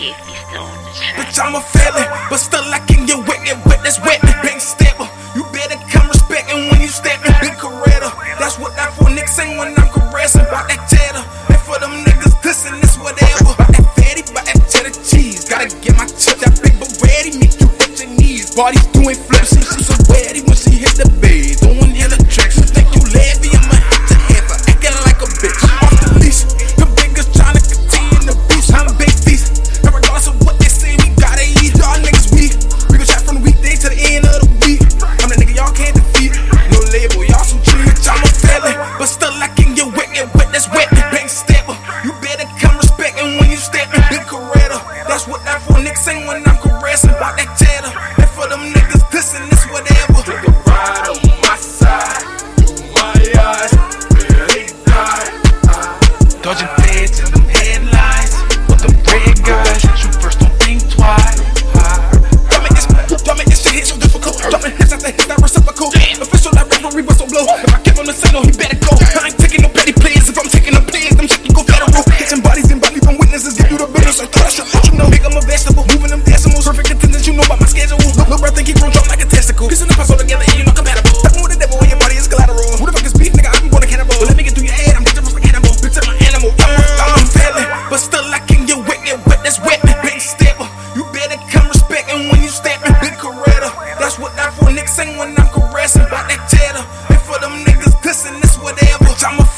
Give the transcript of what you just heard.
Shifty Stone, the track. Bitch, I'm a felon, but still I can get get wet, that's wet. Big stepper, you better come respecting when you steppin'. Big Coretta, that's what that for niggas say when I'm caressing. About that cheddar, and for them niggas dissing, it's whatever. About that fatty, about that cheddar cheese. Gotta get my chip, that big ready, make you hit your knees. Bodies doing flips, and she's so ready when she hit the bed. Doing hella tricks, you think you levy, Feds them headlines. With them red guys, you first don't think twice. Don't make this, this shit hit so difficult. Don't make hits after hits reciprocal. Official that referee whistle blow. If I give him the signal, he better go. I ain't taking no petty plays. If I'm taking the plays, them shit can go federal. Catching bodies and body from witnesses, give you the business. I thought I should let you know. Make 'em a vegetable, moving them decimals. Perfect attendance, you know about my schedule. Look, look, breath and keep drunk like a testicle. Piecing the when I'm caressing. Bout that cheddar. And for them niggas dissing, it's whatever. Bitch, I'm a